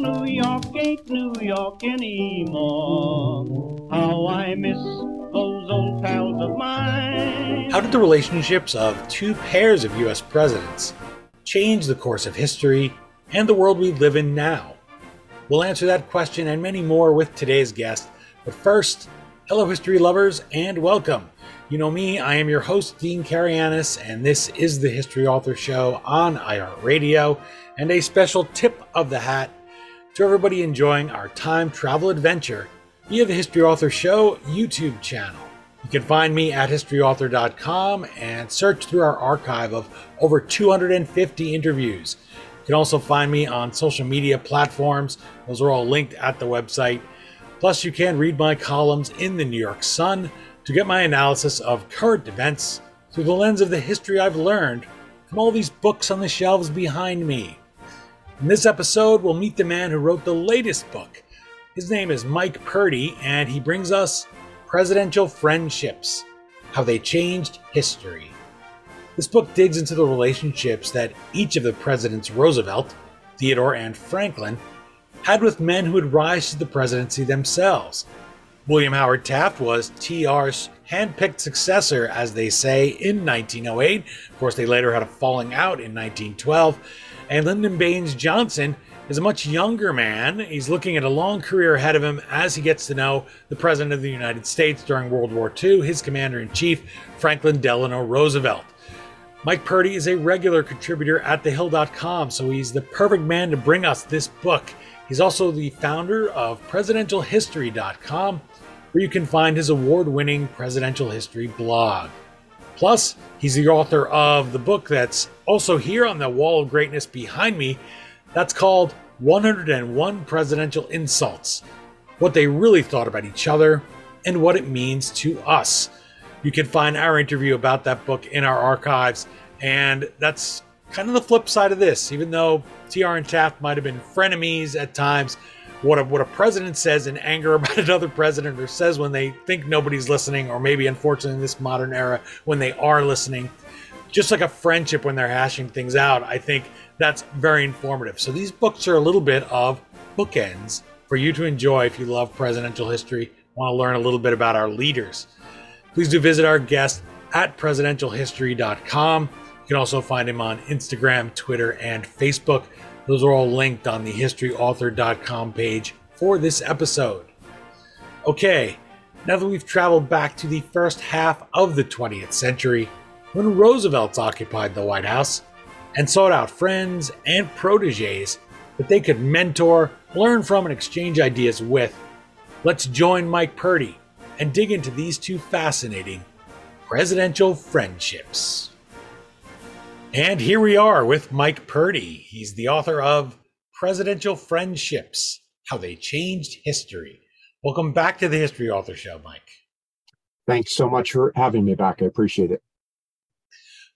New York ain't New York anymore. How I miss those old pals of mine. How did the relationships of two pairs of US presidents change the course of history and the world we live in now? We'll answer that question and many more with today's guest. But first, hello, history lovers, and welcome. You know me, I am your host, Dean Karayanis, and this is the History Author Show on iHeartRadio, and a special tip of the hat to everybody enjoying our time travel adventure via the History Author Show YouTube channel. You can find me at historyauthor.com and search through our archive of over 250 interviews. You can also find me on social media platforms, those are all linked at the website. Plus, you can read my columns in the New York Sun to get my analysis of current events through the lens of the history I've learned from all these books on the shelves behind me. In this episode, we'll meet the man who wrote the latest book. His name is Mike Purdy, and he brings us Presidential Friendships How They Changed History. This book digs into the relationships that each of the presidents Roosevelt, Theodore, and Franklin had with men who would rise to the presidency themselves. William Howard Taft was TR's handpicked successor, as they say, in 1908. Of course, they later had a falling out in 1912. And Lyndon Baines Johnson is a much younger man. He's looking at a long career ahead of him as he gets to know the President of the United States during World War II, his Commander in Chief, Franklin Delano Roosevelt. Mike Purdy is a regular contributor at thehill.com, so he's the perfect man to bring us this book. He's also the founder of presidentialhistory.com, where you can find his award winning presidential history blog. Plus, he's the author of the book that's also here on the wall of greatness behind me. That's called 101 Presidential Insults What They Really Thought About Each Other and What It Means to Us. You can find our interview about that book in our archives, and that's kind of the flip side of this. Even though TR and Taft might have been frenemies at times, what a, what a president says in anger about another president or says when they think nobody's listening, or maybe unfortunately in this modern era when they are listening, just like a friendship when they're hashing things out, I think that's very informative. So these books are a little bit of bookends for you to enjoy if you love presidential history, want to learn a little bit about our leaders. Please do visit our guest at presidentialhistory.com You can also find him on Instagram, Twitter, and Facebook. Those are all linked on the historyauthor.com page for this episode. Okay, now that we've traveled back to the first half of the 20th century, when Roosevelt's occupied the White House and sought out friends and proteges that they could mentor, learn from, and exchange ideas with, let's join Mike Purdy and dig into these two fascinating presidential friendships. And here we are with Mike Purdy. He's the author of Presidential Friendships How They Changed History. Welcome back to the History Author Show, Mike. Thanks so much for having me back. I appreciate it.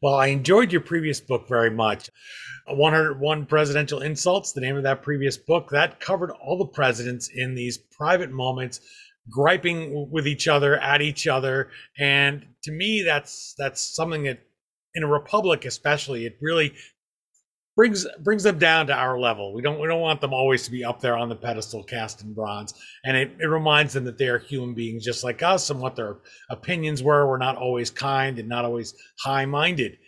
Well, I enjoyed your previous book very much. 101 Presidential Insults, the name of that previous book, that covered all the presidents in these private moments griping with each other at each other and to me that's that's something that in a republic especially it really brings brings them down to our level. We don't we don't want them always to be up there on the pedestal cast in bronze. And it, it reminds them that they are human beings just like us and what their opinions were. We're not always kind and not always high-minded.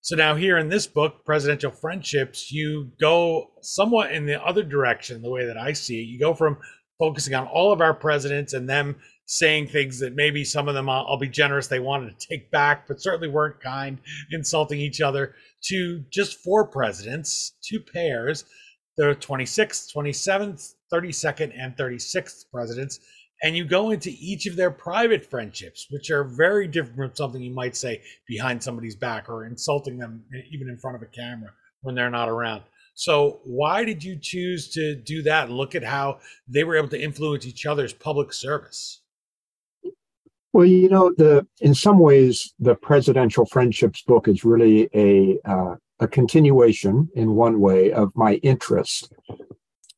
So now here in this book presidential friendships you go somewhat in the other direction the way that i see it. You go from focusing on all of our presidents and them saying things that maybe some of them I'll, I'll, be generous they wanted to take back but certainly weren't kind insulting each other to just four presidents two pairs. The 26th 27th 32nd and 36th presidents. And you go into each of their private friendships which are very different from something you might say behind somebody's back or insulting them even in front of a camera when they're not around. So why did you choose to do that? And look at how they were able to influence each other's public service well, you know, the in some ways, the presidential friendships book is really a uh, a continuation, in one way, of my interest.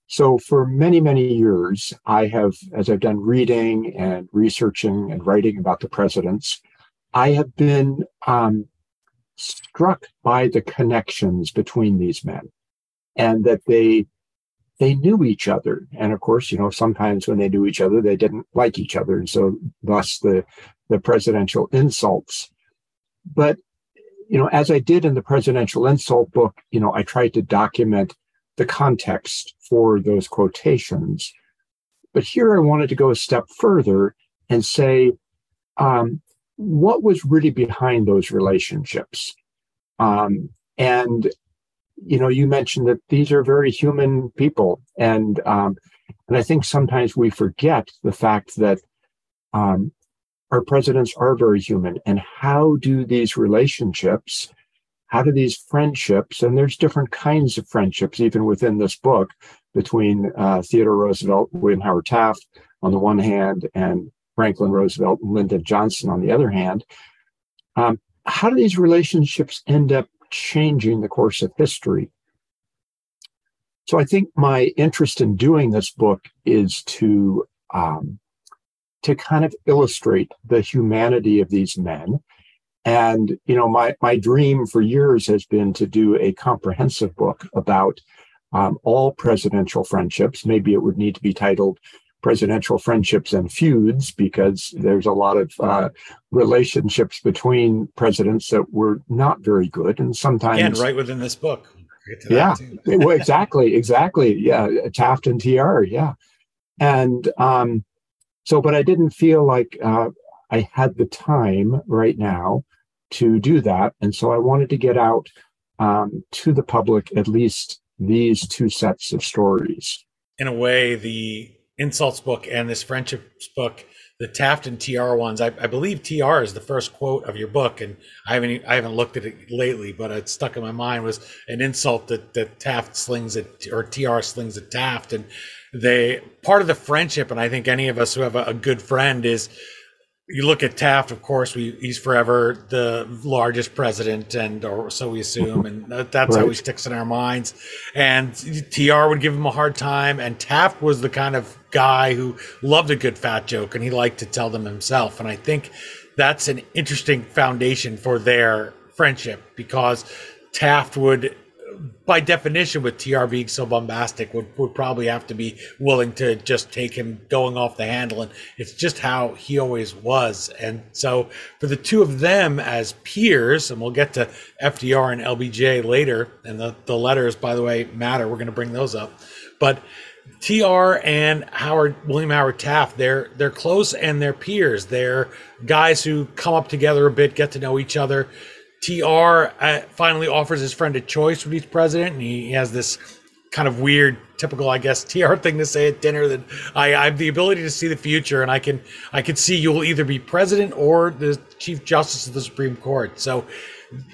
So, for many many years, I have, as I've done reading and researching and writing about the presidents, I have been um, struck by the connections between these men, and that they they knew each other. And of course, you know, sometimes when they knew each other, they didn't like each other. And so thus the, the presidential insults. But, you know, as I did in the presidential insult book, you know, I tried to document the context for those quotations. But here I wanted to go a step further and say, um, what was really behind those relationships? Um, and you know, you mentioned that these are very human people, and um, and I think sometimes we forget the fact that um, our presidents are very human. And how do these relationships, how do these friendships, and there's different kinds of friendships even within this book between uh, Theodore Roosevelt, William Howard Taft on the one hand, and Franklin Roosevelt and Lyndon Johnson on the other hand. Um, how do these relationships end up changing the course of history. So I think my interest in doing this book is to um, to kind of illustrate the humanity of these men. And you know, my my dream for years has been to do a comprehensive book about um, all presidential friendships. Maybe it would need to be titled presidential friendships and feuds because there's a lot of uh, relationships between presidents that were not very good and sometimes again right within this book. Yeah. well, exactly exactly. Yeah taft and tr yeah. And um so but i didn't feel like uh, i had the time right now to do that. And so i wanted to get out um, to the public at least these two sets of stories. In a way the insults book and this friendships book, the Taft and TR ones. I, I, believe TR is the first quote of your book, and I haven't I haven't looked at it lately, but it stuck in my mind was an insult that that Taft slings at or TR slings at Taft, and they part of the friendship, and I think any of us who have a, a good friend is you look at Taft, of course, we, he's forever the largest president, and or so we assume, and that's right. how he sticks in our minds. And TR would give him a hard time, and Taft was the kind of guy who loved a good fat joke, and he liked to tell them himself. And I think that's an interesting foundation for their friendship because Taft would by definition, with TR being so bombastic, would, would probably have to be willing to just take him going off the handle. And it's just how he always was. And so for the two of them as peers, and we'll get to FDR and LBJ later, and the, the letters, by the way, matter. We're going to bring those up. But TR and Howard William Howard Taft, they're they're close and they're peers. They're guys who come up together a bit, get to know each other. TR uh, finally offers his friend a choice when he's president, and he has this kind of weird, typical, I guess, TR thing to say at dinner that I, I have the ability to see the future, and I can I can see you will either be president or the chief justice of the Supreme Court. So,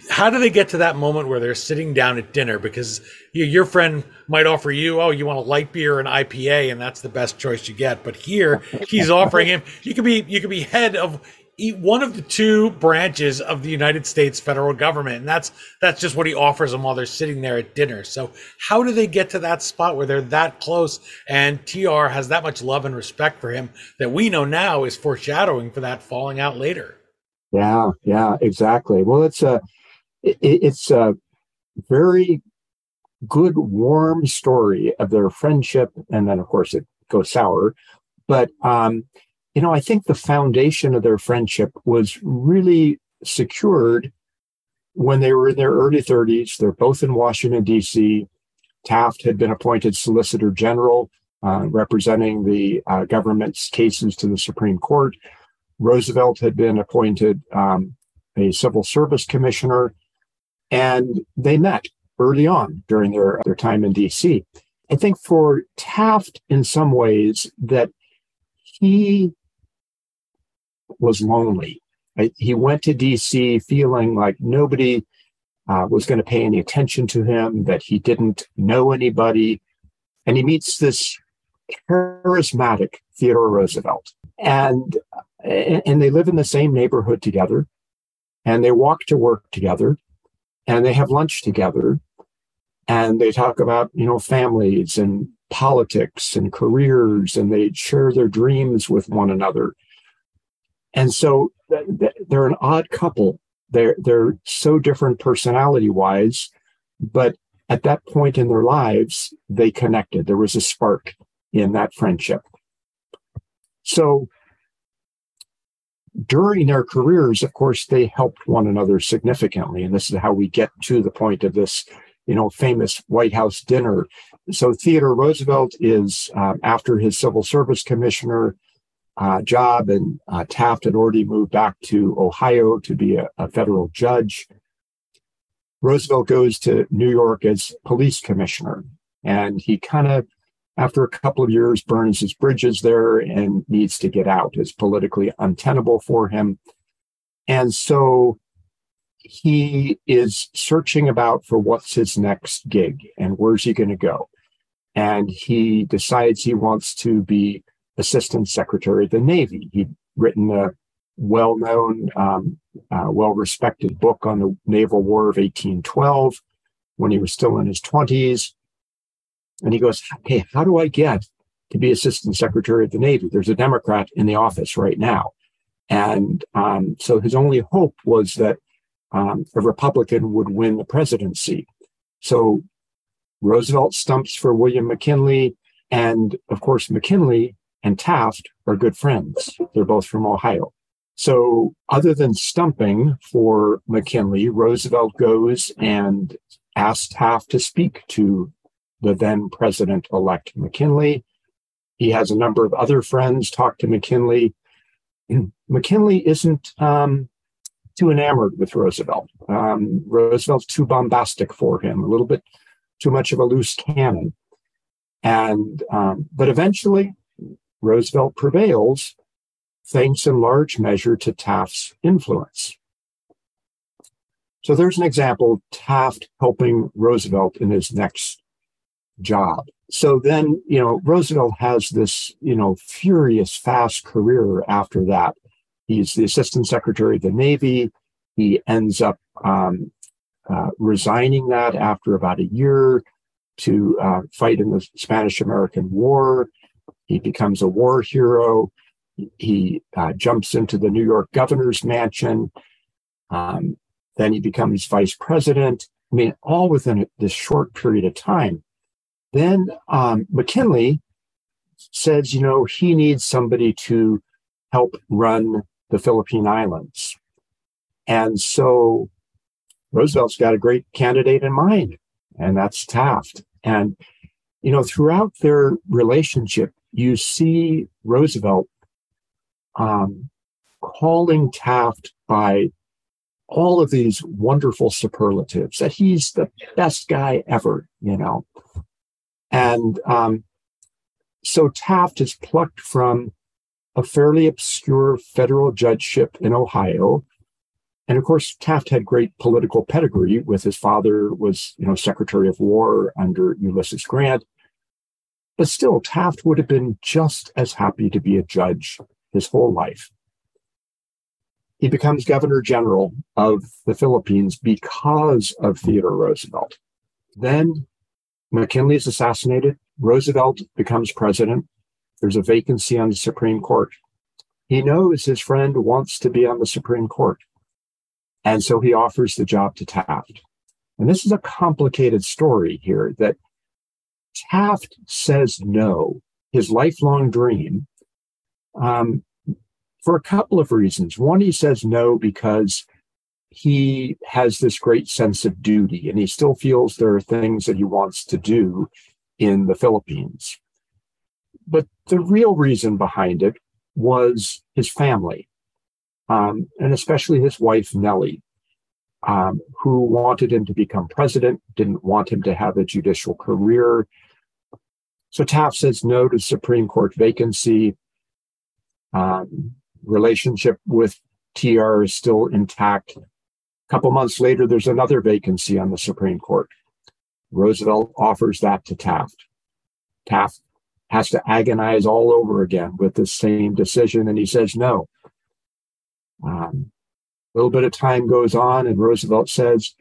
how do they get to that moment where they're sitting down at dinner? Because you, your friend might offer you, oh, you want a light beer an IPA, and that's the best choice you get. But here, he's offering him, you could be you could be head of one of the two branches of the United States federal government, and that's that's just what he offers them while they're sitting there at dinner. So how do they get to that spot where they're that close, and TR has that much love and respect for him that we know now is foreshadowing for that falling out later? Yeah, yeah, exactly. Well, it's a it, it's a very good, warm story of their friendship, and then of course it goes sour. But um, you know, I think the foundation of their friendship was really secured when they were in their early 30s. They're both in Washington, D.C. Taft had been appointed Solicitor General, uh, representing the uh, government's cases to the Supreme Court. Roosevelt had been appointed um, a civil service commissioner, and they met early on during their, their time in D.C. I think for Taft, in some ways, that he was lonely. He went to DC feeling like nobody uh, was going to pay any attention to him, that he didn't know anybody. And he meets this charismatic Theodore Roosevelt. And, and they live in the same neighborhood together. And they walk to work together. And they have lunch together. And they talk about, you know, families and politics and careers. And they share their dreams with one another. And so they're an odd couple. They're they're so different personality wise, but at that point in their lives, they connected. There was a spark in that friendship. So during their careers, of course, they helped one another significantly. And this is how we get to the point of this, you know, famous White House dinner. So Theodore Roosevelt is, um, after his civil service commissioner uh, job, and uh, Taft had already moved back to Ohio to be a, a federal judge. Roosevelt goes to New York as police commissioner, and he kind of after a couple of years, burns his bridges there and needs to get out. It's politically untenable for him. And so he is searching about for what's his next gig and where's he going to go. And he decides he wants to be assistant secretary of the Navy. He'd written a well known, um, uh, well respected book on the Naval War of 1812 when he was still in his 20s. And he goes, Hey, how do I get to be assistant secretary of the Navy? There's a Democrat in the office right now. And um, so his only hope was that um, a Republican would win the presidency. So Roosevelt stumps for William McKinley. And of course, McKinley and Taft are good friends. They're both from Ohio. So, other than stumping for McKinley, Roosevelt goes and asks Taft to speak to the then president elect McKinley. He has a number of other friends talk to McKinley. McKinley isn't um, too enamored with Roosevelt. Um, Roosevelt's too bombastic for him, a little bit too much of a loose cannon. And um, but eventually, Roosevelt prevails, thanks in large measure to Taft's influence. So there's an example Taft helping Roosevelt in his next job. So then, you know, Roosevelt has this, you know, furious, fast career after that. He's the assistant secretary of the Navy. He ends up um, uh, resigning that after about a year to uh, fight in the Spanish American War. He becomes a war hero. He uh, jumps into the New York governor's mansion. Um, then he becomes vice president. I mean, all within this short period of time. Then um, McKinley says, you know, he needs somebody to help run the Philippine Islands. And so Roosevelt's got a great candidate in mind, and that's Taft. And, you know, throughout their relationship, you see Roosevelt um, calling Taft by all of these wonderful superlatives that he's the best guy ever, you know. And um, so Taft is plucked from a fairly obscure federal judgeship in Ohio. And of course, Taft had great political pedigree with his father was, you know, Secretary of War under Ulysses Grant. But still, Taft would have been just as happy to be a judge his whole life. He becomes governor general of the Philippines because of Theodore Roosevelt. Then McKinley is assassinated. Roosevelt becomes president. There's a vacancy on the Supreme Court. He knows his friend wants to be on the Supreme Court. And so he offers the job to Taft. And this is a complicated story here that Taft says no, his lifelong dream, um, for a couple of reasons. One, he says no because he has this great sense of duty and he still feels there are things that he wants to do in the Philippines. But the real reason behind it was his family, um, and especially his wife, Nellie, um, who wanted him to become president, didn't want him to have a judicial career. So Taft says no to Supreme Court vacancy. Um, relationship with TR is still intact A couple months later, there's another vacancy on the Supreme Court. Roosevelt offers that to Taft. Taft has to agonize all over again with the same decision, and he says no. Um, a little bit of time goes on, and Roosevelt says,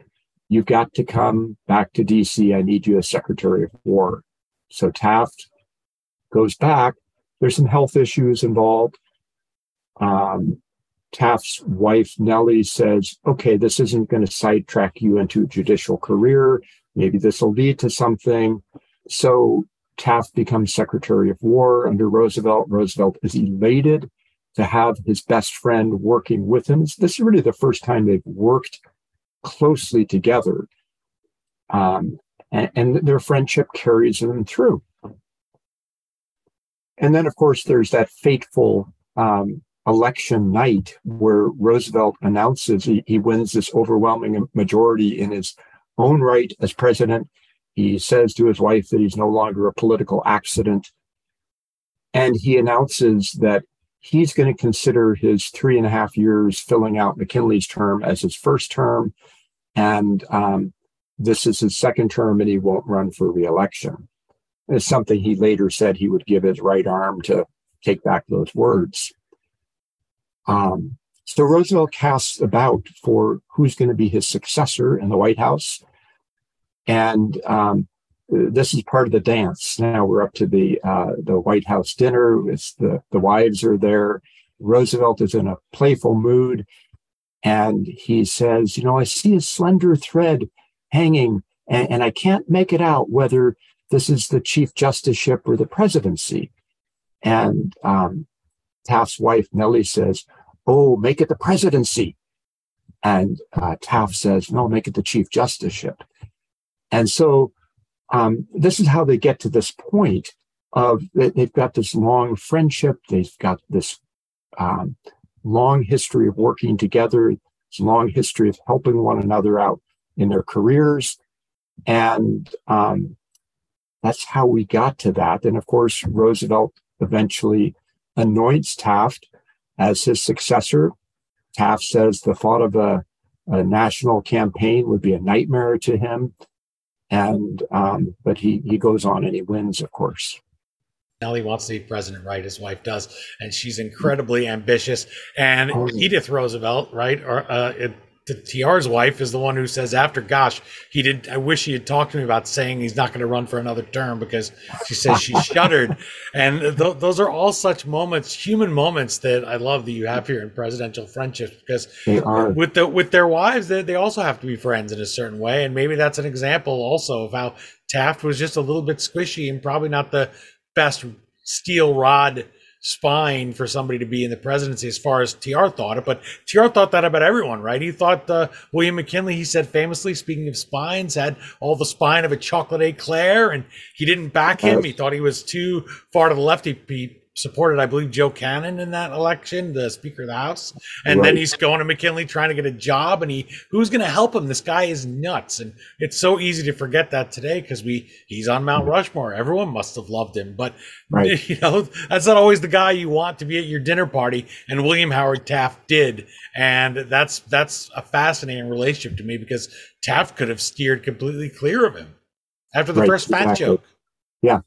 You've got to come back to DC. I need you as Secretary of War. So Taft goes back. There's some health issues involved. Um, Taft's wife, Nellie, says, okay, this isn't going to sidetrack you into a judicial career. maybe this will lead to something. So Taft becomes Secretary of War under Roosevelt. Roosevelt is elated to have his best friend working with him. This is really the first time they've worked closely together. Um, and, and their friendship carries them through. And then, of course, there's that fateful um, election night where Roosevelt announces he, he wins this overwhelming majority in his own right as president. He says to his wife that he's no longer a political accident. And he announces that he's going to consider his three and a half years filling out McKinley's term as his first term. And um, this is his second term and he won't run for reelection. It's something he later said he would give his right arm to take back those words. Um, so Roosevelt casts about for who's going to be his successor in the White House. And um, this is part of the dance. Now we're up to the uh, the White House dinner. It's the the wives are there. Roosevelt is in a playful mood, and he says, "You know, I see a slender thread hanging, and, and I can't make it out whether this is the chief justiceship or the presidency." And um, Taft's wife Nellie says, "Oh, make it the presidency." And uh, Taft says, "No, make it the chief justiceship." And so um, this is how they get to this point of they've got this long friendship. They've got this um, long history of working together, this long history of helping one another out in their careers. And um, that's how we got to that. And of course, Roosevelt eventually anoints Taft as his successor. Taft says the thought of a, a national campaign would be a nightmare to him. And um, but he he goes on and he wins, of course. Nellie wants to be president, right? His wife does, and she's incredibly ambitious. And oh, Edith Roosevelt, right, or uh, the TR's wife is the one who says after, gosh, he did. I wish he had talked to me about saying he's not going to run for another term because she says she shuddered. And th- those are all such moments, human moments that I love that you have here in presidential friendships because with the with their wives, they, they also have to be friends in a certain way. And maybe that's an example also of how Taft was just a little bit squishy and probably not the best steel rod spine for somebody to be in the presidency as far as TR thought it. But TR thought that about everyone, right? He thought uh, William McKinley, he said famously, speaking of spines, had all the spine of a chocolate eclair, and he didn't back him. He thought he was too far to the left. He, he supported, I believe, Joe Cannon in that election, the Speaker of the House. And right. then he's going to McKinley trying to get a job, and he who's going to help him? This guy is nuts, and it's so easy to forget that today because we he's on Mount Rushmore. Everyone must have loved him, but right. you know that's not always the guy you want to be at your dinner party. And William Howard Taft did, and that's that's a fascinating relationship to me because Taft could have steered completely clear of him after the right, first fat exactly. joke. Yeah.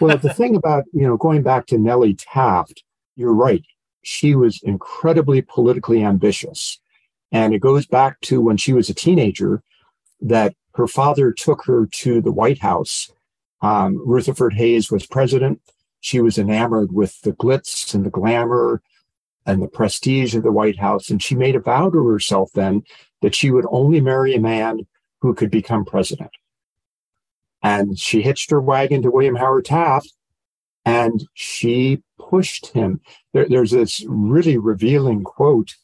Well, the thing about, you know, going back to Nellie Taft, you're right. She was incredibly politically ambitious. And it goes back to when she was a teenager that her father took her to the White House. Um, Rutherford Hayes was president. She was enamored with the glitz and the glamour and the prestige of the White House. And she made a vow to herself then that she would only marry a man who could become president. And she hitched her wagon to William Howard Taft and she pushed him. There, there's this really revealing quote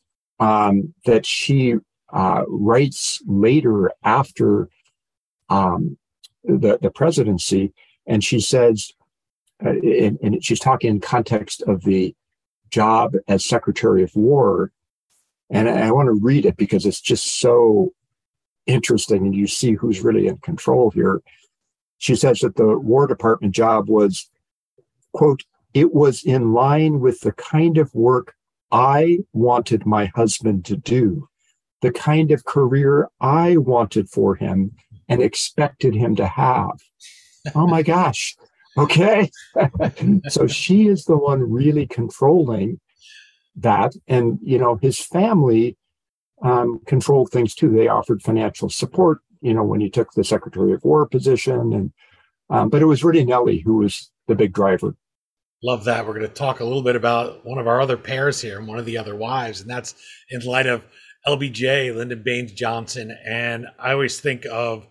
um, that she uh, writes later after um, the, the presidency. And she says, uh, and, and she's talking in context of the job as Secretary of War. And I, I want to read it because it's just so interesting and you see who's really in control here. She says that the War Department job was, quote, it was in line with the kind of work I wanted my husband to do, the kind of career I wanted for him and expected him to have. oh my gosh. Okay. so she is the one really controlling that. And, you know, his family um, controlled things too. They offered financial support you know, when he took the Secretary of War position. And um, but it was really Nellie who was the big driver. Love that. We're going to talk a little bit about one of our other pairs here and one of the other wives, and that's in light of LBJ, Lyndon Baines Johnson. And I always think of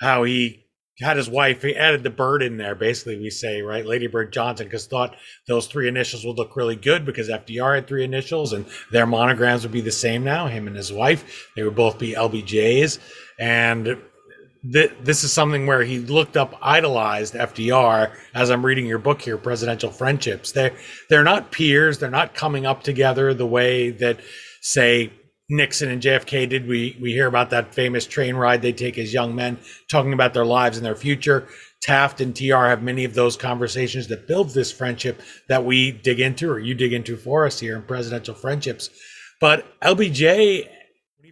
how he had his wife, he added the bird in there, basically, we say, right? Lady Bird Johnson, because thought those three initials would look really good because FDR had three initials and their monograms would be the same now, him and his wife. They would both be LBJs. And th- this is something where he looked up, idolized FDR. As I'm reading your book here, Presidential Friendships, they're they're not peers. They're not coming up together the way that, say, Nixon and JFK did. We we hear about that famous train ride they take as young men, talking about their lives and their future. Taft and TR have many of those conversations that build this friendship that we dig into, or you dig into for us here in presidential friendships. But LBJ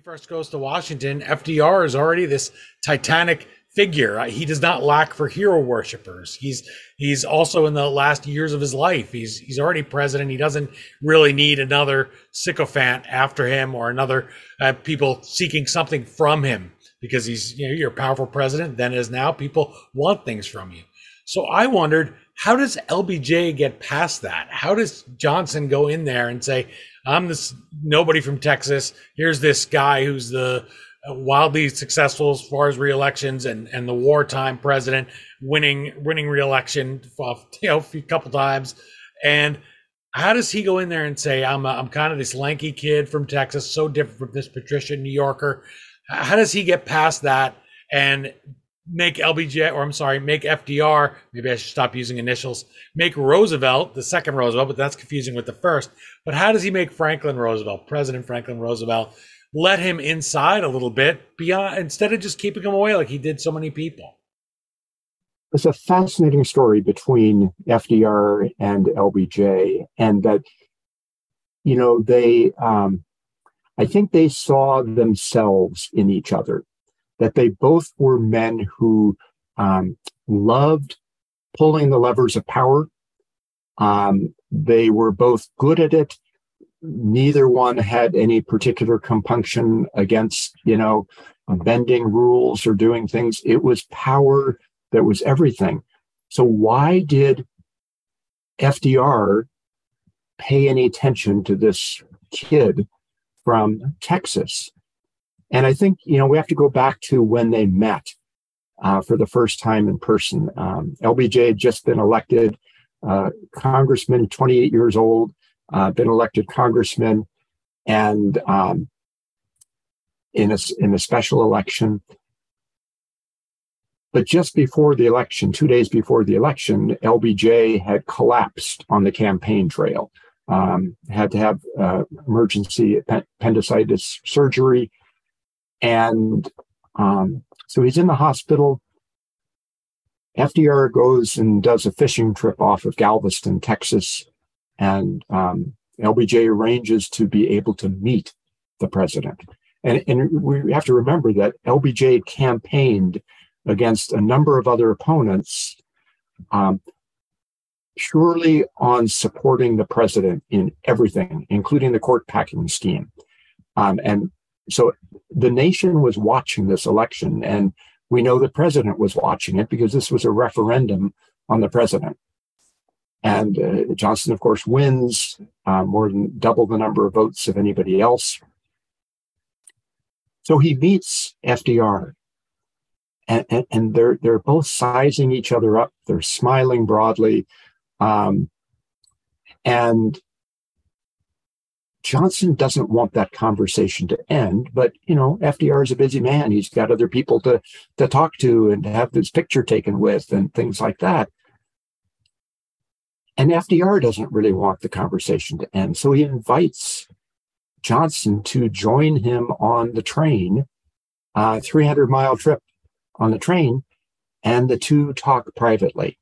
first goes to Washington, FDR is already this titanic figure. Uh, he does not lack for hero worshippers. He's he's also in the last years of his life. He's he's already president. He doesn't really need another sycophant after him or another uh, people seeking something from him because he's you know you're a powerful president. Then as now, people want things from you. So I wondered how does LBJ get past that? How does Johnson go in there and say, I'm this nobody from Texas. Here's this guy who's the uh, wildly successful as far as re-elections and, and the wartime president winning winning re-election you know a couple times and how does he go in there and say I'm a, I'm kind of this lanky kid from Texas so different from this patrician New Yorker how does he get past that and make LBJ, or I'm sorry, make FDR, maybe I should stop using initials, make Roosevelt, the second Roosevelt, but that's confusing with the first. But how does he make Franklin Roosevelt, President Franklin Roosevelt, let him inside a little bit beyond instead of just keeping him away like he did so many people? It's a fascinating story between FDR and LBJ, and that, you know, they, um, I think they saw themselves in each other that they both were men who um, loved pulling the levers of power. Um, they were both good at it. Neither one had any particular compunction against, you know, bending rules or doing things. It was power that was everything. So why did FDR pay any attention to this kid from Texas? And I think, you know, we have to go back to when they met uh, for the first time in person. Um, LBJ had just been elected uh, congressman, 28 years old, uh, been elected congressman, and um, in a, in a special election. But just before the election, two days before the election, LBJ had collapsed on the campaign trail. Um, had to have uh, emergency appendicitis surgery and um, so he's in the hospital. FDR goes and does a fishing trip off of Galveston, Texas, and um, LBJ arranges to be able to meet the president. And, and we have to remember that LBJ campaigned against a number of other opponents um, purely on supporting the president in everything, including the court packing scheme. Um, and so the nation was watching this election, and we know the president was watching it because this was a referendum on the president. And uh, Johnson, of course, wins uh, more than double the number of votes of anybody else. So he meets FDR, and, and, and they're they're both sizing each other up. They're smiling broadly, um, and Johnson doesn't want that conversation to end, but you know, FDR is a busy man. He's got other people to to talk to and have this picture taken with and things like that. And FDR doesn't really want the conversation to end. So he invites Johnson to join him on the train, uh, 300 mile trip on the train, and the two talk privately.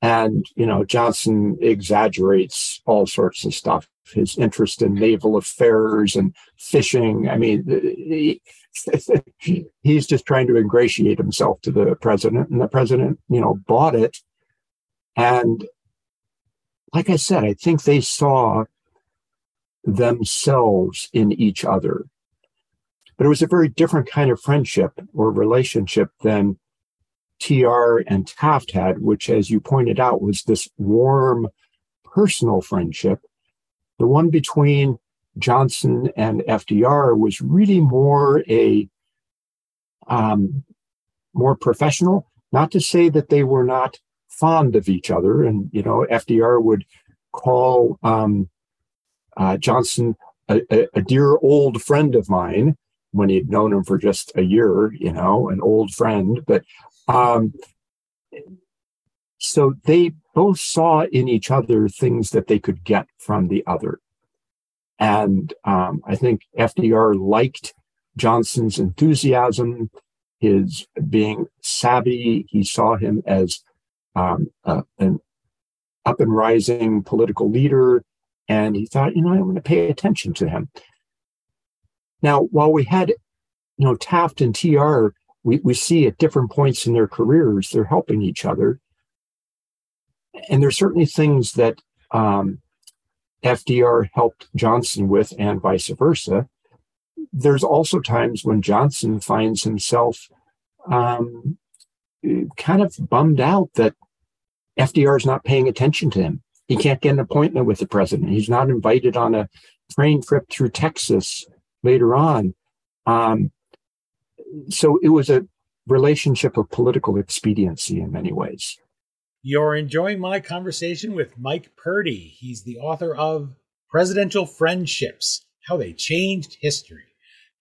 And, you know, Johnson exaggerates all sorts of stuff his interest in naval affairs and fishing. I mean, he, he's just trying to ingratiate himself to the president, and the president, you know, bought it. And like I said, I think they saw themselves in each other. But it was a very different kind of friendship or relationship than TR and Taft had, which, as you pointed out, was this warm personal friendship the one between Johnson and FDR was really more a um, more professional. Not to say that they were not fond of each other. And, you know, FDR would call um, uh, Johnson a, a, a, dear old friend of mine when he'd known him for just a year, you know, an old friend. But um, so they both saw in each other things that they could get from the other. And um, I think FDR liked Johnson's enthusiasm, his being savvy. He saw him as um, an up and rising political leader. And he thought, you know, I'm going to pay attention to him. Now, while we had, you know, Taft and TR, we, we see at different points in their careers, they're helping each other. And there's certainly things that um, FDR helped Johnson with, and vice versa. There's also times when Johnson finds himself um, kind of bummed out that FDR is not paying attention to him. He can't get an appointment with the president. He's not invited on a train trip through Texas later on. Um, so it was a relationship of political expediency in many ways. You're enjoying my conversation with Mike Purdy. He's the author of Presidential Friendships How They Changed History.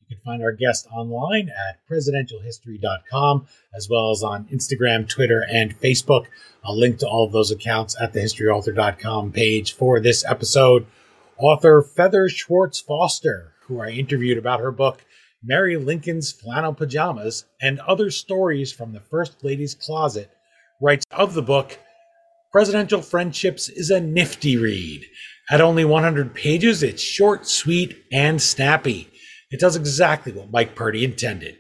You can find our guest online at presidentialhistory.com, as well as on Instagram, Twitter, and Facebook. I'll link to all of those accounts at the historyauthor.com page for this episode. Author Feather Schwartz Foster, who I interviewed about her book, Mary Lincoln's Flannel Pajamas and Other Stories from the First Lady's Closet, writes of the book Presidential Friendships is a nifty read. At only 100 pages, it's short, sweet, and snappy. It does exactly what Mike Purdy intended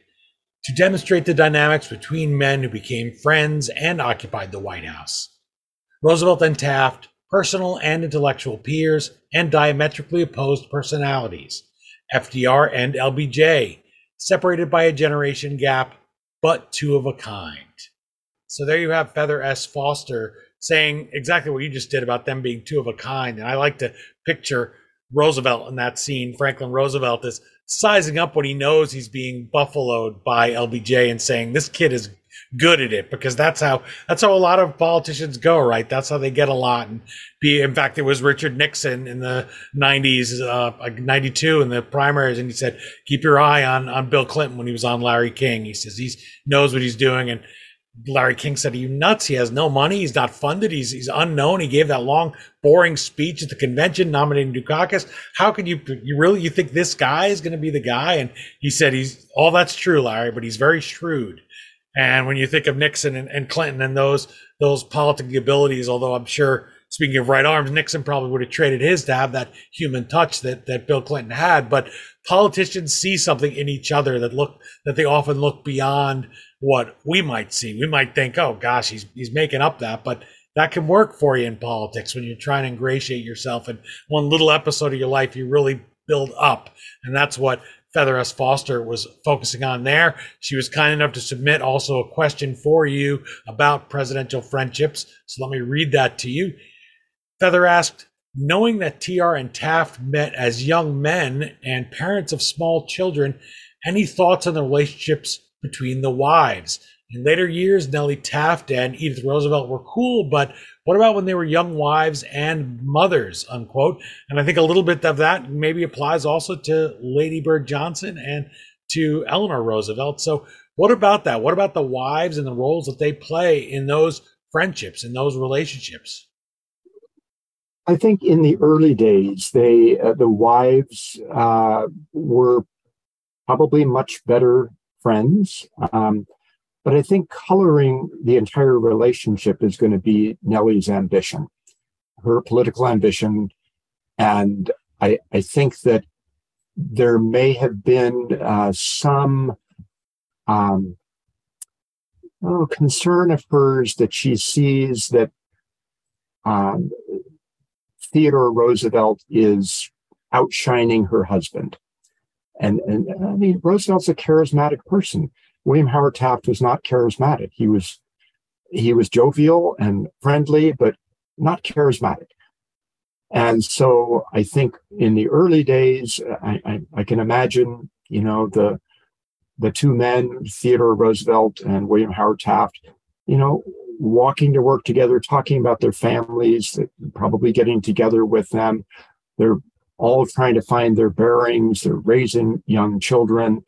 to demonstrate the dynamics between men who became friends and occupied the White House. Roosevelt and Taft, personal and intellectual peers, and diametrically opposed personalities. FDR and LBJ, separated by a generation gap, but two of a kind. So there you have Feather S. Foster saying exactly what you just did about them being two of a kind. And I like to picture Roosevelt in that scene. Franklin Roosevelt is sizing up when he knows he's being buffaloed by LBJ and saying, This kid is good at it because that's how that's how a lot of politicians go, right? That's how they get a lot. And be in fact, it was Richard Nixon in the '90s, uh, like '92 in the primaries, and he said, "Keep your eye on on Bill Clinton when he was on Larry King." He says he knows what he's doing, and Larry King said, Are you nuts? He has no money. He's not funded. He's, he's unknown. He gave that long, boring speech at the convention nominating Dukakis. How could you, you really, you think this guy is going to be the guy? And he said, He's all that's true, Larry, but he's very shrewd. And when you think of Nixon and, and Clinton and those, those politic abilities, although I'm sure, speaking of right arms, Nixon probably would have traded his to have that human touch that, that Bill Clinton had. But politicians see something in each other that look, that they often look beyond what we might see. We might think, oh gosh, he's he's making up that, but that can work for you in politics when you're trying to ingratiate yourself in one little episode of your life you really build up. And that's what Feather S. Foster was focusing on there. She was kind enough to submit also a question for you about presidential friendships. So let me read that to you. Feather asked, knowing that TR and Taft met as young men and parents of small children, any thoughts on the relationships between the wives. In later years, Nellie Taft and Edith Roosevelt were cool, but what about when they were young wives and mothers, unquote? And I think a little bit of that maybe applies also to Lady Bird Johnson and to Eleanor Roosevelt. So, what about that? What about the wives and the roles that they play in those friendships, in those relationships? I think in the early days, they uh, the wives uh, were probably much better friends. Um, but I think coloring the entire relationship is going to be Nellie's ambition, her political ambition. And I, I think that there may have been uh, some um, oh, concern of hers that she sees that um, Theodore Roosevelt is outshining her husband. And, and I mean, Roosevelt's a charismatic person. William Howard Taft was not charismatic. He was he was jovial and friendly, but not charismatic. And so I think in the early days, I, I, I can imagine, you know, the the two men, Theodore Roosevelt and William Howard Taft, you know, walking to work together, talking about their families, probably getting together with them. They're all trying to find their bearings. They're raising young children.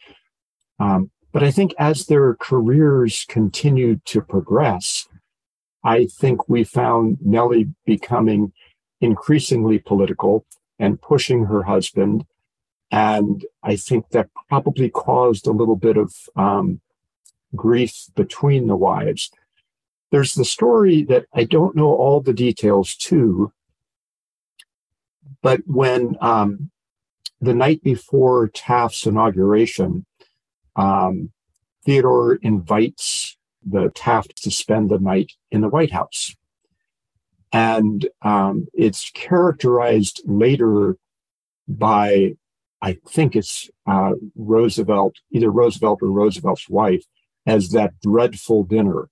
Um, but I think as their careers continued to progress, I think we found Nellie becoming increasingly political and pushing her husband. And I think that probably caused a little bit of um, grief between the wives. There's the story that I don't know all the details to, but when um, the night before Taft's inauguration, um, Theodore invites the Taft to spend the night in the White House. And um, it's characterized later by, I think it's uh, Roosevelt, either Roosevelt or Roosevelt's wife, as that dreadful dinner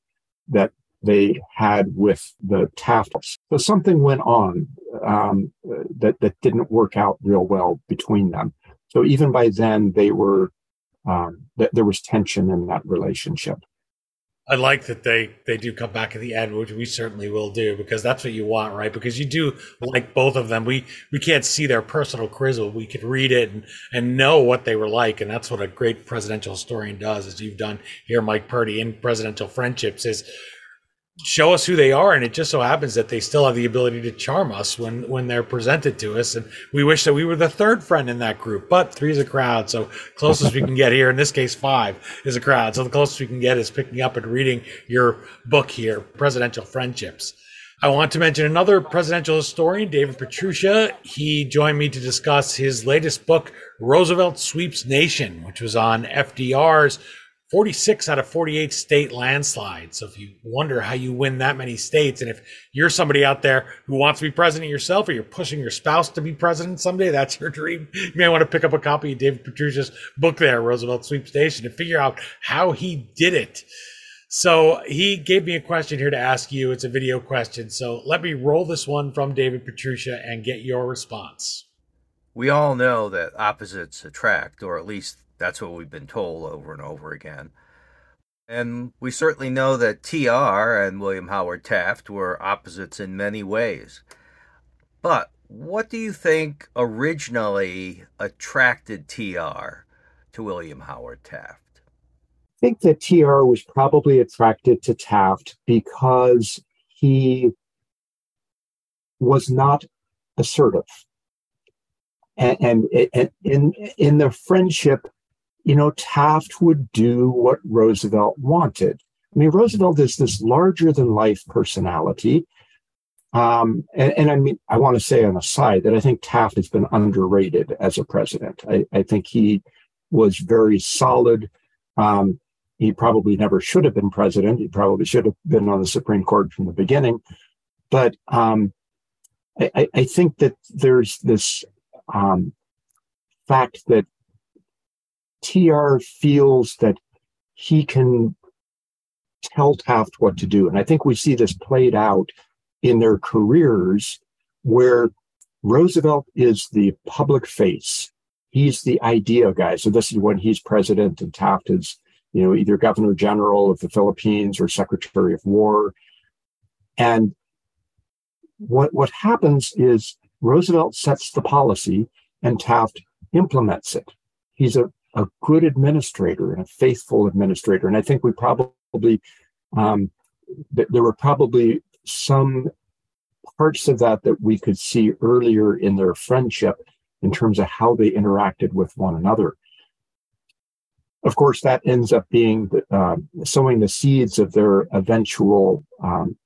that they had with the Tafts. So something went on um, that that didn't work out real well between them. So even by then, they were um, th- there was tension in that relationship. I like that they they do come back at the end, which we certainly will do because that's what you want, right? Because you do like both of them. We we can't see their personal charisma. We could read it and, and know what they were like, and that's what a great presidential historian does, as you've done here, Mike Purdy, in presidential friendships, is show us who they are and it just so happens that they still have the ability to charm us when when they're presented to us and we wish that we were the third friend in that group but three's a crowd so closest we can get here in this case five is a crowd so the closest we can get is picking up and reading your book here presidential friendships I want to mention another presidential historian, David Pietrusza. He joined me to discuss his latest book, Roosevelt Sweeps Nation, which was on FDR's 46 out of 48 state landslides. So if you wonder how you win that many states, and if you're somebody out there who wants to be president yourself, or you're pushing your spouse to be president someday, that's your dream. You may want to pick up a copy of David Pietrusza's book there, Roosevelt Sweeps Nation, to figure out how he did it. So he gave me a question here to ask you. It's a video question. So let me roll this one from David Pietrusza and get your response. We all know that opposites attract, or at least that's what we've been told over and over again. And we certainly know that TR and William Howard Taft were opposites in many ways. But what do you think originally attracted TR to William Howard Taft? I think that TR was probably attracted to Taft because he was not assertive. And, and, and in, in the friendship, you know, Taft would do what Roosevelt wanted. I mean, Roosevelt is this larger than life personality. Um, and, and, I mean, I want to say on a side that I think Taft has been underrated as a president. I, I think he was very solid. Um, he probably never should have been president. He probably should have been on the Supreme Court from the beginning. But um, I, I, think that there's this um, fact that TR feels that he can tell Taft what to do. And I think we see this played out in their careers where Roosevelt is the public face. He's the idea guy. So this is when he's president and Taft is, you know, either governor general of the Philippines or secretary of war. And what, what happens is Roosevelt sets the policy and Taft implements it. He's a a good administrator and a faithful administrator. And I think we probably, um, th- there were probably some parts of that that we could see earlier in their friendship in terms of how they interacted with one another. Of course, that ends up being uh, sowing the seeds of their eventual um,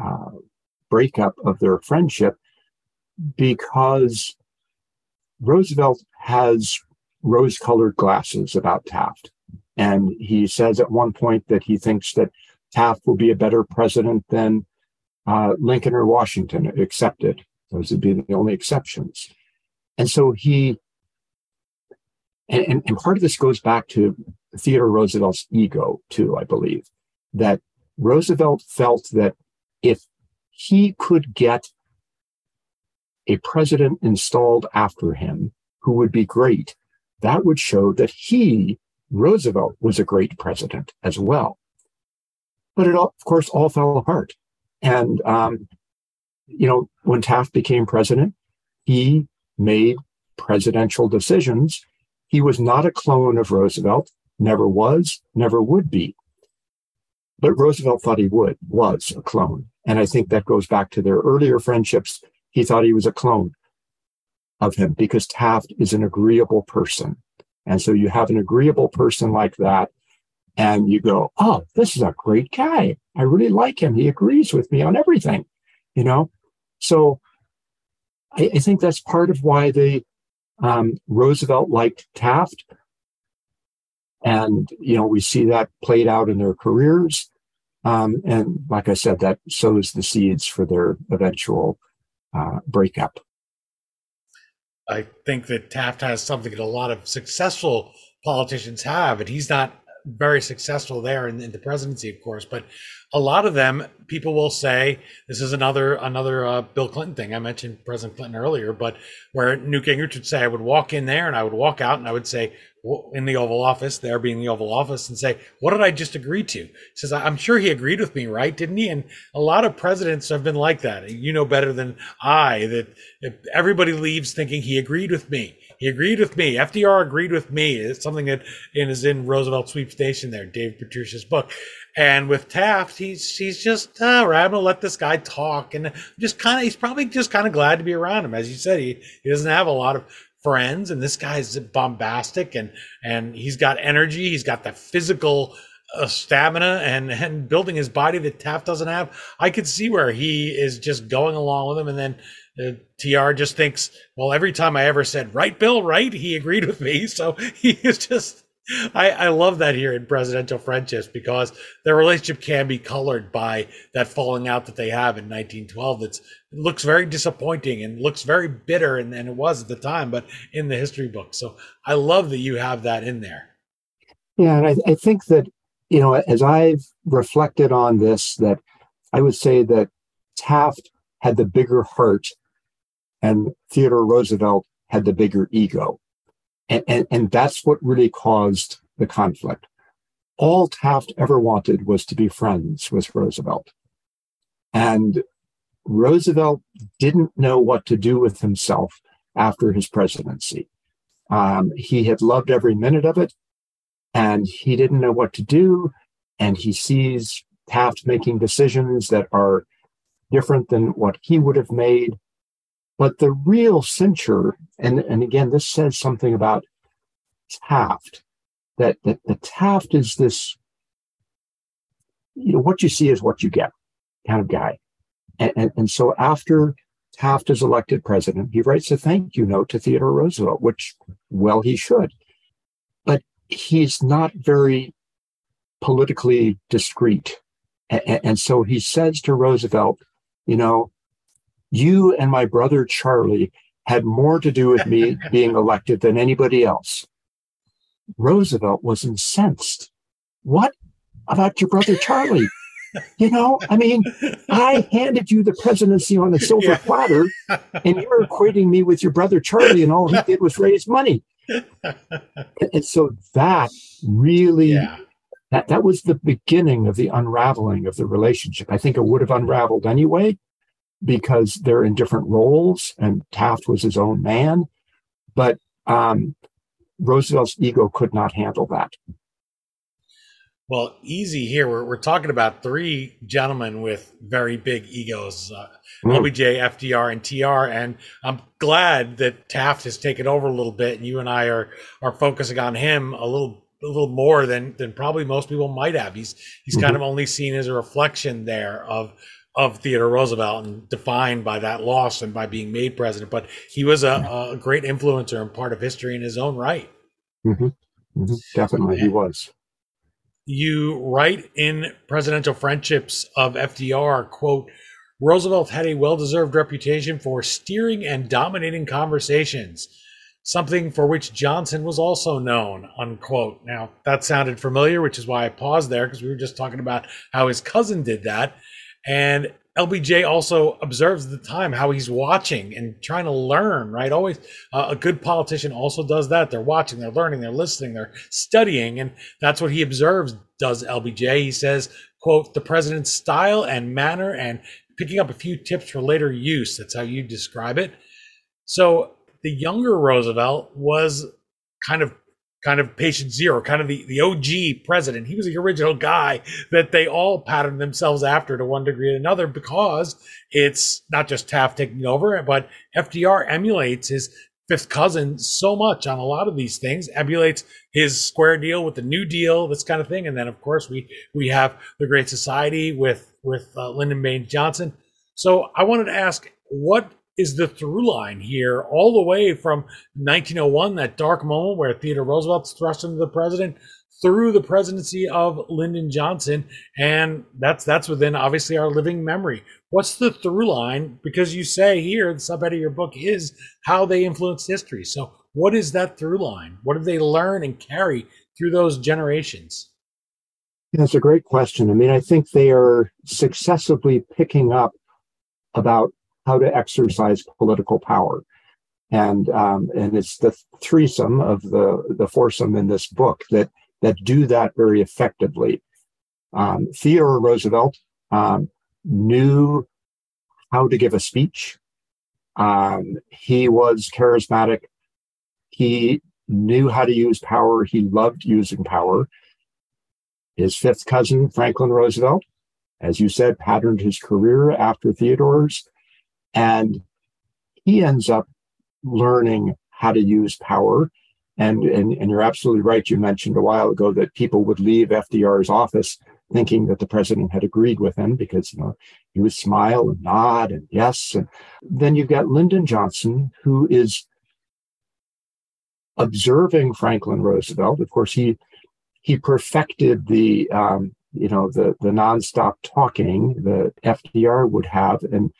uh, breakup of their friendship because Roosevelt has rose colored glasses about Taft. And he says at one point that he thinks that Taft will be a better president than uh, Lincoln or Washington, accepted. Those would be the only exceptions. And so he, and, and part of this goes back to Theodore Roosevelt's ego, too, I believe, that Roosevelt felt that if he could get a president installed after him who would be great, that would show that he Roosevelt was a great president as well. But it, all, of course, all fell apart. And, um, you know, when Taft became president, he made presidential decisions. He was not a clone of Roosevelt, never was, never would be. But Roosevelt thought he would, was a clone. And I think that goes back to their earlier friendships. He thought he was a clone of him because Taft is an agreeable person. And so you have an agreeable person like that, and you go, Oh, this is a great guy. I really like him. He agrees with me on everything, you know? So I, I think that's part of why the um, Roosevelt liked Taft. And, you know, we see that played out in their careers. Um, and like I said, that sows the seeds for their eventual uh, breakup. I think that Taft has something that a lot of successful politicians have, and he's not very successful there in, in, the presidency, of course. But a lot of them, people will say this is another another uh, Bill Clinton thing. I mentioned President Clinton earlier, but where Newt Gingrich would say, I would walk in there and I would walk out and I would say, in the Oval Office, there being the Oval Office, and say, "What did I just agree to?" He says, "I'm sure he agreed with me, right? Didn't he?" And a lot of presidents have been like that. You know better than I that everybody leaves thinking he agreed with me. He agreed with me. FDR agreed with me. It's something that is in Roosevelt's Roosevelt Sweeps Nation there, Dave Pietrusza's book. And with Taft, he's he's just all right. I'm gonna let this guy talk, and just kind of he's probably just kind of glad to be around him. As you said, he he doesn't have a lot of friends and this guy's bombastic and and he's got energy he's got the physical uh, stamina and and building his body that Taft doesn't have I could see where he is just going along with him and then uh, TR just thinks well every time I ever said right Bill right he agreed with me so he is just I, I love that here in presidential friendships because their relationship can be colored by that falling out that they have in 1912. That's it looks very disappointing and looks very bitter, and, and it was at the time, but in the history book. So I love that you have that in there. Yeah, and I, I think that you know, as I've reflected on this, that I would say that Taft had the bigger heart, and Theodore Roosevelt had the bigger ego. And, and, and that's what really caused the conflict. All Taft ever wanted was to be friends with Roosevelt. And Roosevelt didn't know what to do with himself after his presidency. Um, he had loved every minute of it, and he didn't know what to do. And he sees Taft making decisions that are different than what he would have made. But the real censure, and, and again, this says something about Taft, that, that the Taft is this, you know, what you see is what you get kind of guy. And, and, and so after Taft is elected president, he writes a thank you note to Theodore Roosevelt, which, well, he should. But he's not very politically discreet. And, and so he says to Roosevelt, you know, you and my brother Charlie had more to do with me being elected than anybody else. Roosevelt was incensed. What about your brother Charlie? You know, I mean, I handed you the presidency on a silver yeah. platter, and you're equating me with your brother Charlie, and all he did was raise money. And, so that really, yeah. that that was the beginning of the unraveling of the relationship. I think it would have unraveled anyway, because they're in different roles and Taft was his own man. But um, Roosevelt's ego could not handle that. Well, easy here. We're, we're talking about three gentlemen with very big egos uh, mm. LBJ, FDR, and TR. And I'm glad that Taft has taken over a little bit, and you and I are are focusing on him a little a little more than than probably most people might have. He's he's mm-hmm. kind of only seen as a reflection there of of Theodore Roosevelt and defined by that loss and by being made president. But he was a, a great influencer and part of history in his own right. Mm-hmm. Mm-hmm. Definitely, and he was. You write in Presidential Friendships of FDR, quote, Roosevelt had a well deserved reputation for steering and dominating conversations, something for which Johnson was also known, unquote. Now, that sounded familiar, which is why I paused there because we were just talking about how his cousin did that. And LBJ also observes the time how he's watching and trying to learn, right? Always uh, a good politician also does that. They're watching, they're learning, they're listening, they're studying. And that's what he observes does LBJ. He says, quote, the president's style and manner and picking up a few tips for later use. That's how you describe it. So the younger Roosevelt was kind of kind of patient zero, kind of the, the OG president. He was the original guy that they all patterned themselves after to one degree or another because it's not just Taft taking over, but FDR emulates his fifth cousin so much on a lot of these things, emulates his square deal with the New Deal, this kind of thing. And then of course we we have the Great Society with with uh, Lyndon Baines Johnson. So I wanted to ask what is the through line here, all the way from 1901, that dark moment where Theodore Roosevelt's thrust into the president, through the presidency of Lyndon Johnson, and that's that's within obviously our living memory. What's the through line? Because you say here, the subhead of your book is how they influenced history. So, what is that through line? What did they learn and carry through those generations? That's a great question. I mean, I think they are successively picking up about how to exercise political power. And um, and it's the threesome of the the foursome in this book that that do that very effectively. Um, Theodore Roosevelt um, knew how to give a speech. Um, he was charismatic. He knew how to use power. He loved using power. His fifth cousin, Franklin Roosevelt, as you said, patterned his career after Theodore's. And he ends up learning how to use power. And, and, and you're absolutely right. You mentioned a while ago that people would leave FDR's office thinking that the president had agreed with him because you know he would smile and nod and yes. And then you've got Lyndon Johnson, who is observing Franklin Roosevelt. Of course, he he perfected the um, you know the the nonstop talking that FDR would have, and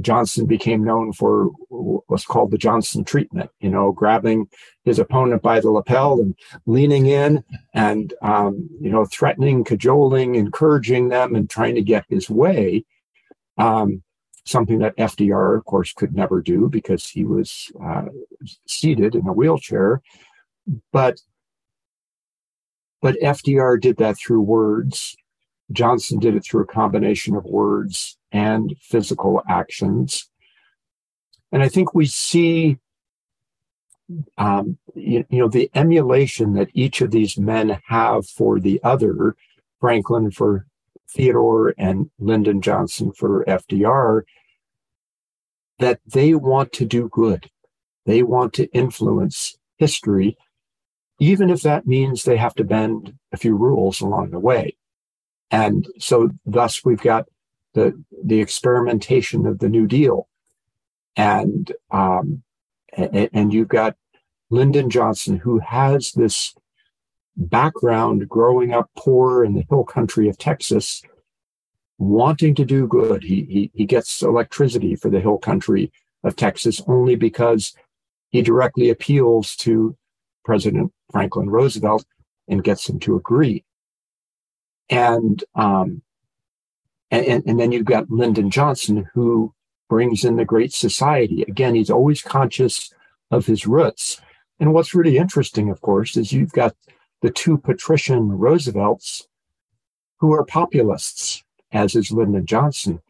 Johnson became known for what's called the Johnson treatment, you know, grabbing his opponent by the lapel and leaning in and, um, you know, threatening, cajoling, encouraging them and trying to get his way. Um, something that FDR, of course, could never do because he was uh, seated in a wheelchair. But but FDR did that through words. Johnson did it through a combination of words and physical actions. And I think we see, um, you, you know, the emulation that each of these men have for the other, Franklin for Theodore and Lyndon Johnson for FDR, that they want to do good. They want to influence history, even if that means they have to bend a few rules along the way. And so thus we've got the the experimentation of the New Deal, and um, and, you've got Lyndon Johnson who has this background growing up poor in the hill country of Texas, wanting to do good. He, he, he gets electricity for the hill country of Texas only because he directly appeals to President Franklin Roosevelt and gets him to agree. And um, and, and, then you've got Lyndon Johnson, who brings in the Great Society. Again, he's always conscious of his roots. And what's really interesting, of course, is you've got the two patrician Roosevelts who are populists, as is Lyndon Johnson.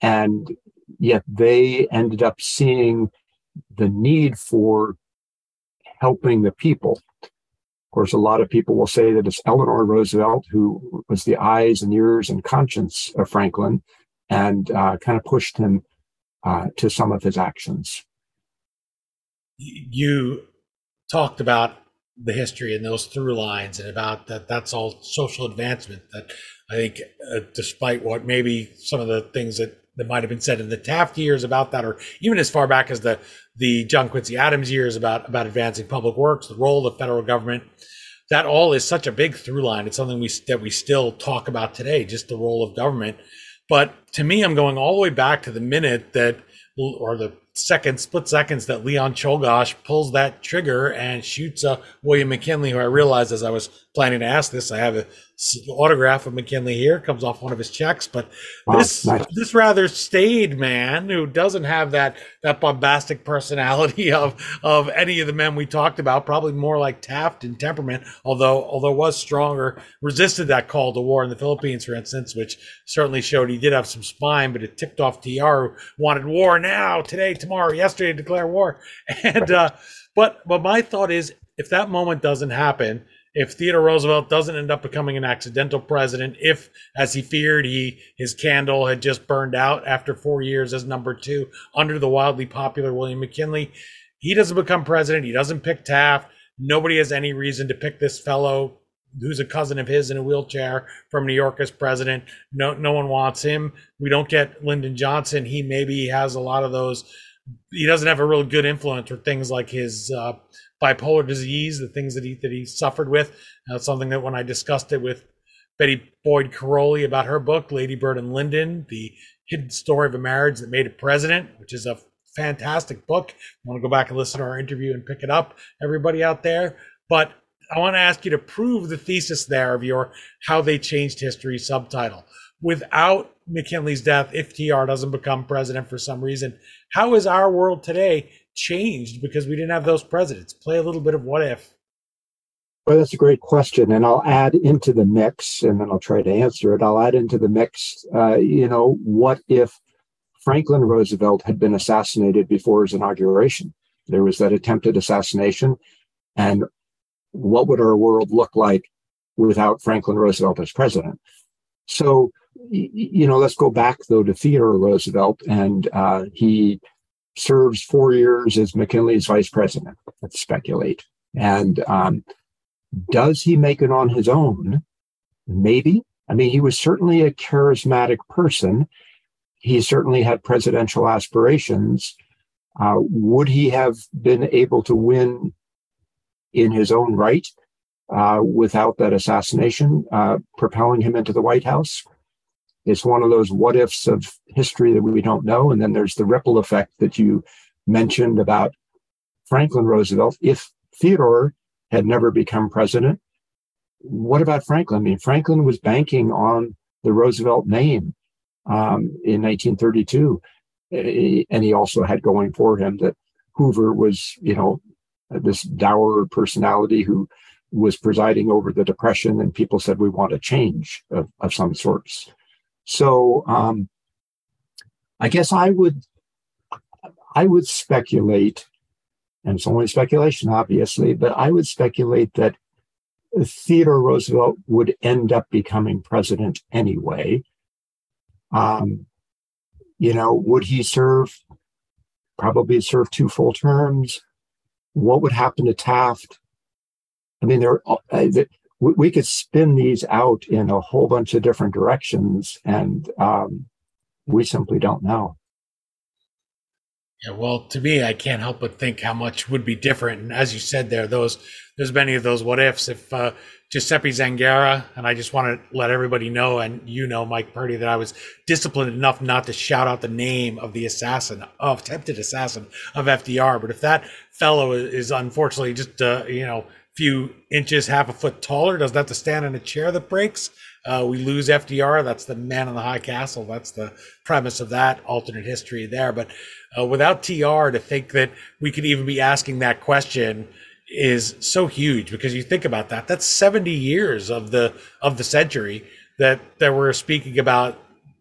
And yet they ended up seeing the need for helping the people course, a lot of people will say that it's Eleanor Roosevelt who was the eyes and ears and conscience of Franklin and uh, kind of pushed him uh, to some of his actions. You talked about the history and those through lines and about that that's all social advancement that I think uh, despite what maybe some of the things that that might have been said in the Taft years about that, or even as far back as the the John Quincy Adams years about about advancing public works, the role of the federal government. That all is such a big through line. It's something we that we still talk about today, just the role of government. But to me, I'm going all the way back to the minute that, or the second split seconds that Leon Czolgosz pulls that trigger and shoots uh, William McKinley, who I realized as I was planning to ask this, I have a autograph of McKinley here comes off one of his checks, but wow, this nice. this rather staid man who doesn't have that that bombastic personality of of any of the men we talked about, probably more like Taft in temperament, although although was stronger, resisted that call to war in the Philippines, for instance, which certainly showed he did have some spine, but it ticked off TR who wanted war now, today, tomorrow, yesterday, declare war, and uh, but but my thought is if that moment doesn't happen if Theodore Roosevelt doesn't end up becoming an accidental president, if, as he feared, he his candle had just burned out after four years as number two under the wildly popular William McKinley, he doesn't become president. He doesn't pick Taft. Nobody has any reason to pick this fellow who's a cousin of his in a wheelchair from New York as president. No, no one wants him. We don't get Lyndon Johnson. He maybe has a lot of those. He doesn't have a real good influence or things like his uh, bipolar disease, the things that he that he suffered with. That's something that when I discussed it with Betty Boyd Caroli about her book, Lady Bird and Lyndon, the hidden story of a marriage that made a president, which is a fantastic book. I want to go back and listen to our interview and pick it up, everybody out there. But I want to ask you to prove the thesis there of your How They Changed History subtitle. Without McKinley's death, if TR doesn't become president for some reason, how is our world today changed because we didn't have those presidents? Play a little bit of what if. Well, that's a great question. And I'll add into the mix, and then I'll try to answer it. I'll add into the mix, uh, you know, what if Franklin Roosevelt had been assassinated before his inauguration? There was that attempted assassination. And what would our world look like without Franklin Roosevelt as president? So, you know, let's go back though to Theodore Roosevelt, and uh, he serves four years as McKinley's vice president. Let's speculate. And um, does he make it on his own? Maybe. I mean, he was certainly a charismatic person. He certainly had presidential aspirations. Uh, would he have been able to win in his own right uh, without that assassination uh, propelling him into the White House? It's one of those what ifs of history that we don't know. And then there's the ripple effect that you mentioned about Franklin Roosevelt. If Theodore had never become president, what about Franklin? I mean, Franklin was banking on the Roosevelt name um, in 1932. And he also had going for him that Hoover was, you know, this dour personality who was presiding over the Depression, and people said, we want a change of, of some sorts. So um, I guess I would I would speculate, and it's only speculation, obviously, but I would speculate that Theodore Roosevelt would end up becoming president anyway. Um, you know, would he serve? Probably serve two full terms. What would happen to Taft? I mean, there. Uh, we, we could spin these out in a whole bunch of different directions, and um, we simply don't know. Yeah, well, to me, I can't help but think how much would be different. And as you said there, those there's many of those what ifs. If uh, Giuseppe Zangara, and I just want to let everybody know, and you know, Mike Purdy, that I was disciplined enough not to shout out the name of the assassin, of attempted assassin of FDR. But if that fellow is unfortunately just, uh, you know, few inches, half a foot taller, doesn't have to stand in a chair that breaks. Uh, we lose FDR. That's the man in the high castle. That's the premise of that alternate history there. But uh, without TR, to think that we could even be asking that question is so huge because you think about that. That's 70 years of the of the century that that we're speaking about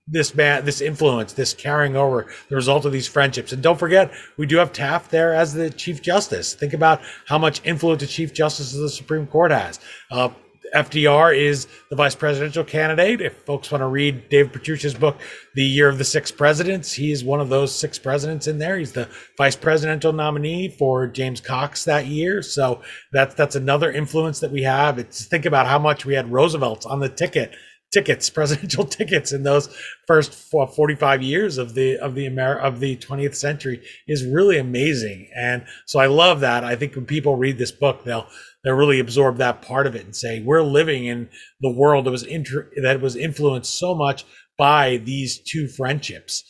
this man, this influence, this carrying over the result of these friendships. And don't forget, we do have Taft there as the Chief Justice. Think about how much influence the Chief Justice of the Supreme Court has. Uh, FDR is the vice presidential candidate. If folks want to read David Pietrusza's book, The Year of the Six Presidents, he is one of those six presidents in there. He's the vice presidential nominee for James Cox that year. So that's that's another influence that we have. It's think about how much we had Roosevelt's on the ticket tickets, presidential tickets in those first 45 years of the of the Amer- of the 20th century is really amazing. And so I love that. I think when people read this book, they'll they'll really absorb that part of it and say we're living in the world that was inter- that was influenced so much by these two friendships.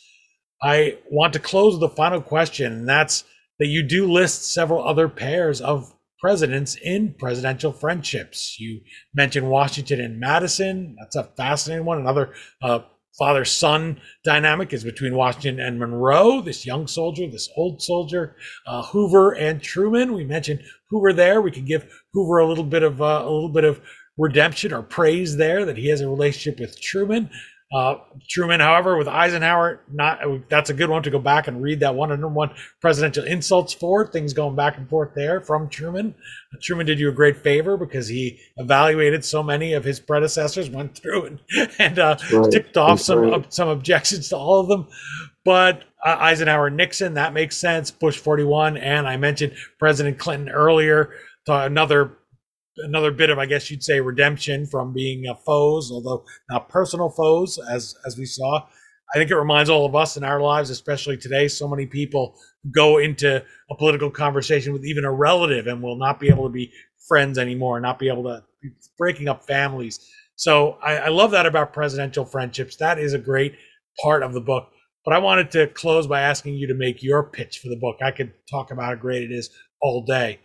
I want to close with a final question, and that's that you do list several other pairs of presidents in presidential friendships. You mentioned Washington and Madison. That's a fascinating one. Another uh, father son dynamic is between Washington and Monroe, this young soldier, this old soldier, uh, Hoover and Truman. We mentioned Hoover there. We can give Hoover a little bit of uh, a little bit of redemption or praise there that he has a relationship with Truman. Uh, Truman, however, with Eisenhower, not that's a good one to go back and read that one and one presidential insults for things going back and forth there from Truman. Truman did you a great favor because he evaluated so many of his predecessors, went through and, and uh, right. ticked off that's some right. some objections to all of them. But uh, Eisenhower, Nixon, that makes sense. Bush 41, and I mentioned President Clinton earlier. Another another bit of, I guess you'd say, redemption from being uh, foes, although not personal foes, as as we saw. I think it reminds all of us in our lives, especially today, so many people go into a political conversation with even a relative and will not be able to be friends anymore, not be able to breaking up families. So I, I love that about presidential friendships. That is a great part of the book. But I wanted to close by asking you to make your pitch for the book. I could talk about how great it is all day.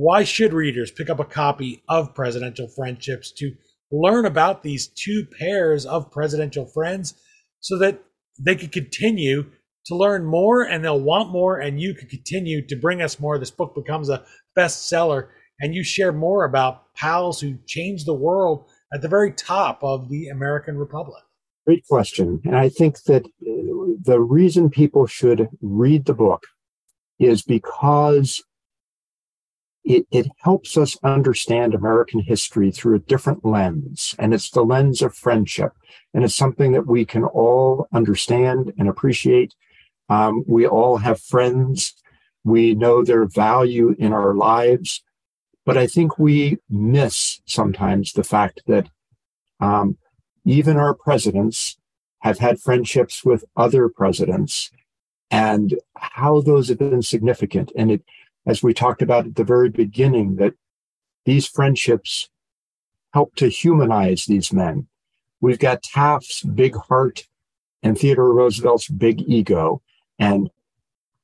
Why should readers pick up a copy of Presidential Friendships to learn about these two pairs of presidential friends so that they could continue to learn more and they'll want more and you could continue to bring us more. This book becomes a bestseller and you share more about pals who changed the world at the very top of the American Republic. Great question. And I think that uh, the reason people should read the book is because it, it helps us understand American history through a different lens. And it's the lens of friendship. And it's something that we can all understand and appreciate. Um, we all have friends. We know their value in our lives. But I think we miss sometimes the fact that um, even our presidents have had friendships with other presidents and how those have been significant. And it, as we talked about at the very beginning, that these friendships help to humanize these men. We've got Taft's big heart and Theodore Roosevelt's big ego. And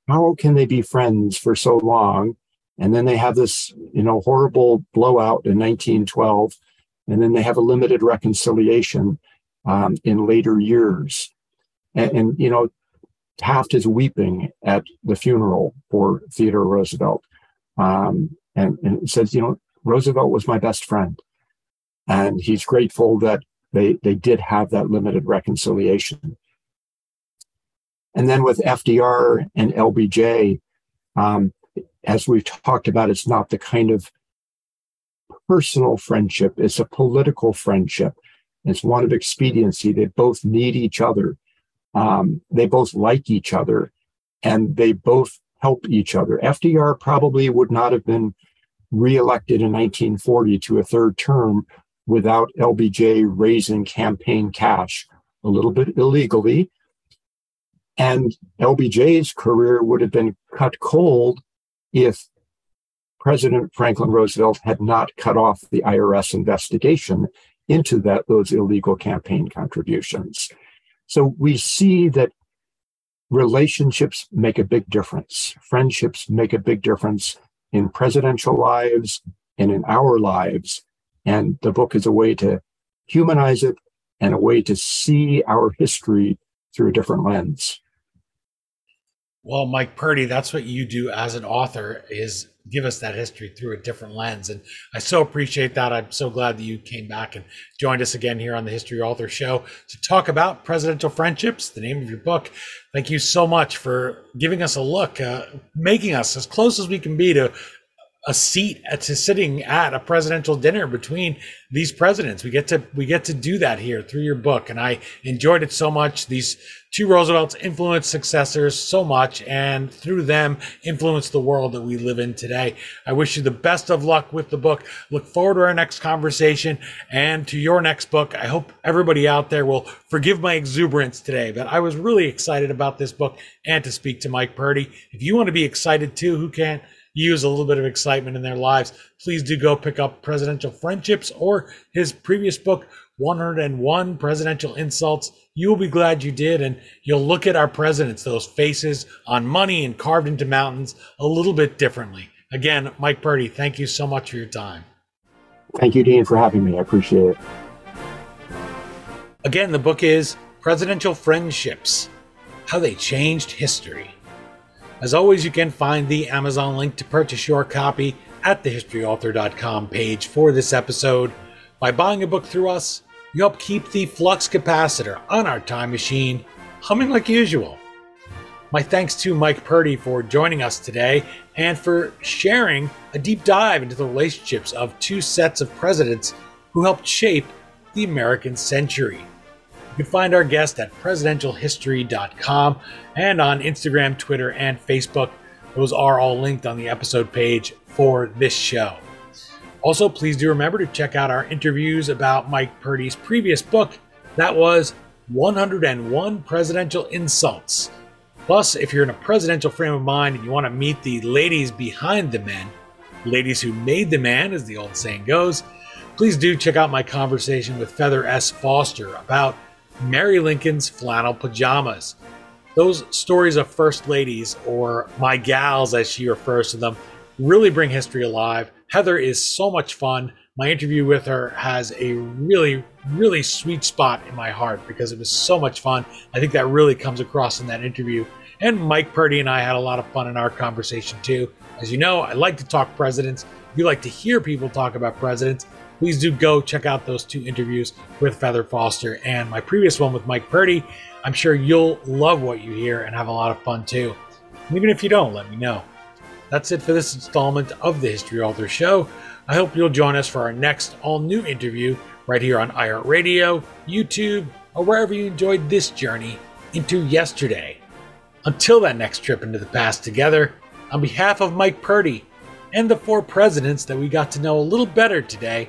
how can they be friends for so long? And then they have this, you know, horrible blowout in 1912. And then they have a limited reconciliation um, in later years. And, and, you know, Taft is weeping at the funeral for Theodore Roosevelt um, and, and says, you know, Roosevelt was my best friend. And he's grateful that they, they did have that limited reconciliation. And then with FDR and LBJ, um, as we've talked about, it's not the kind of personal friendship, it's a political friendship. It's one of expediency. They both need each other. Um, they both like each other and they both help each other. FDR probably would not have been reelected in 1940 to a third term without LBJ raising campaign cash a little bit illegally. And LBJ's career would have been cut cold if President Franklin Roosevelt had not cut off the IRS investigation into that those illegal campaign contributions. So we see that relationships make a big difference. Friendships make a big difference in presidential lives and in our lives. And the book is a way to humanize it and a way to see our history through a different lens. Well, Mike Purdy, that's what you do as an author is give us that history through a different lens. And I so appreciate that. I'm so glad that you came back and joined us again here on the History Author Show to talk about presidential friendships, the name of your book. Thank you so much for giving us a look, uh, making us as close as we can be to a seat at, to sitting at a presidential dinner between these presidents. We get to we get to do that here through your book, and I enjoyed it so much. These two Roosevelts influenced successors so much, and through them influenced the world that we live in today. I wish you the best of luck with the book. Look forward to our next conversation and to your next book. I hope everybody out there will forgive my exuberance today, but I was really excited about this book and to speak to Mike Purdy. If you want to be excited too, who can't? Use a little bit of excitement in their lives, please do go pick up Presidential Friendships or his previous book, 101 Presidential Insults. You will be glad you did, and you'll look at our presidents, those faces on money and carved into mountains, a little bit differently. Again, Mike Purdy, thank you so much for your time. Thank you, Dean, for having me. I appreciate it. Again, the book is Presidential Friendships How They Changed History. As always, you can find the Amazon link to purchase your copy at the historyauthor.com page for this episode. By buying a book through us, you help keep the flux capacitor on our time machine humming like usual. My thanks to Mike Purdy for joining us today and for sharing a deep dive into the relationships of two sets of presidents who helped shape the American century. You can find our guest at presidentialhistory.com and on Instagram, Twitter, and Facebook. Those are all linked on the episode page for this show. Also, please do remember to check out our interviews about Mike Purdy's previous book. That was 101 Presidential Insults. Plus, if you're in a presidential frame of mind and you want to meet the ladies behind the men, ladies who made the man, as the old saying goes, please do check out my conversation with Feather S. Foster about Mary Lincoln's flannel pajamas. Those stories of first ladies, or my gals as she refers to them, really bring history alive. Feather is so much fun. My interview with her has a really, really sweet spot in my heart because it was so much fun. I think that really comes across in that interview. And Mike Purdy and I had a lot of fun in our conversation too. As you know, I like to talk presidents. You like to hear people talk about presidents. Please do go check out those two interviews with Feather Foster and my previous one with Mike Purdy. I'm sure you'll love what you hear and have a lot of fun too. And even if you don't, let me know. That's it for this installment of the History Author Show. I hope you'll join us for our next all new interview right here on iHeartRadio, YouTube, or wherever you enjoyed this journey into yesterday. Until that next trip into the past together, on behalf of Mike Purdy and the four presidents that we got to know a little better today,